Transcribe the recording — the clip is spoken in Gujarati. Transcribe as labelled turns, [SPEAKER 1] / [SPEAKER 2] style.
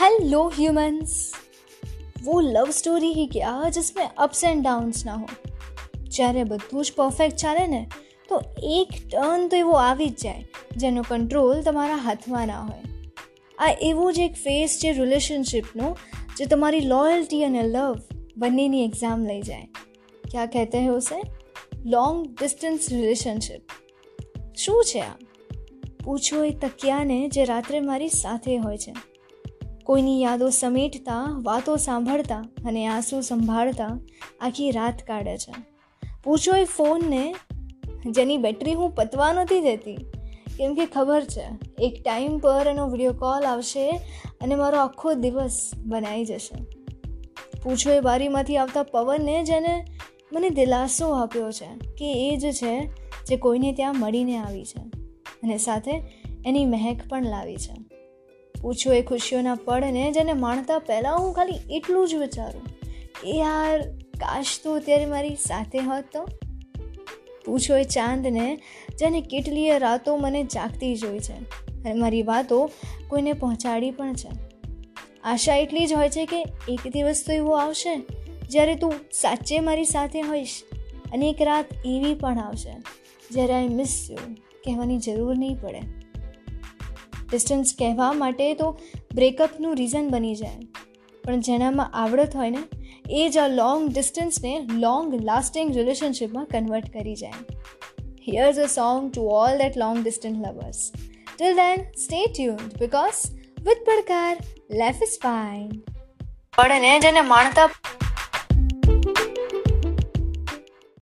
[SPEAKER 1] हेलो ह्यूमंस वो લવ સ્ટોરી હી ક્યા जिसमें અપ્સ એન્ડ ડાઉન્સ ના હો જ્યારે બધું જ પરફેક્ટ ચાલે ને તો એક ટર્ન તો એવો આવી જ જાય જેનો કંટ્રોલ તમારા હાથમાં ના હોય આ એવો જ એક ફેસ છે રિલેશનશિપનો જે તમારી લોયલ્ટી અને લવ બંનેની એક્ઝામ લઈ જાય ક્યાં કહેતે હે ઉસે લોંગ ડિસ્ટન્સ રિલેશનશિપ શું છે આ પૂછો એ તકિયાને જે રાત્રે મારી સાથે હોય છે કોઈની યાદો સમેટતા, વાતો સાંભળતા અને આંસુ સંભાળતા આખી રાત કાઢે છે. પૂછો એ ફોનને, જેની બેટરી હું પતવા નથી દેતી. કેમ કે ખબર છે, એક ટાઈમ પર એનો વીડિયો કોલ આવશે અને મારો આખો દિવસ બનાવી જશે. પૂછો એ બારીમાંથી આવતા પવનને જેને મને દિલાસો આપ્યો છે કે એ જ છે જે કોઈને ત્યાં મળીને આવી છે અને સાથે એની મહેક પણ લાવી છે. પૂછો એ ખુશીઓના પળને જેને માણતા પહેલાં હું ખાલી એટલું જ વિચારું. એ યાર કાશ તો અત્યારે મારી સાથે હોત તો? પૂછો એ ચાંદને જેને કેટલીય રાતો મને જાગતી જોઈ છે અને મારી વાતો કોઈને પહોંચાડી પણ છે. આશા એટલી જ હોય છે કે એક દિવસ તો એવો આવશે જ્યારે તું સાચે મારી સાથે હોઈશ અને એક રાત એવી પણ આવશે જ્યારે આઈ મિસ યુ કહેવાની જરૂર નહીં પડે. ડિસ્ટન્સ કહેવા માટે તો બ્રેકઅપનું રીઝન બની જાય. પણ જેનામાં આવડત હોય ને, એ જ આ લોંગ ડિસ્ટન્સને લોંગ લાસ્ટિંગ રિલેશનશિપમાં કન્વર્ટ કરી જાય. Here's a song to all that long distance lovers till then stay tuned because with પડકાર લાઈફ ઇઝ ફાઇન પડે ને જેને માણતા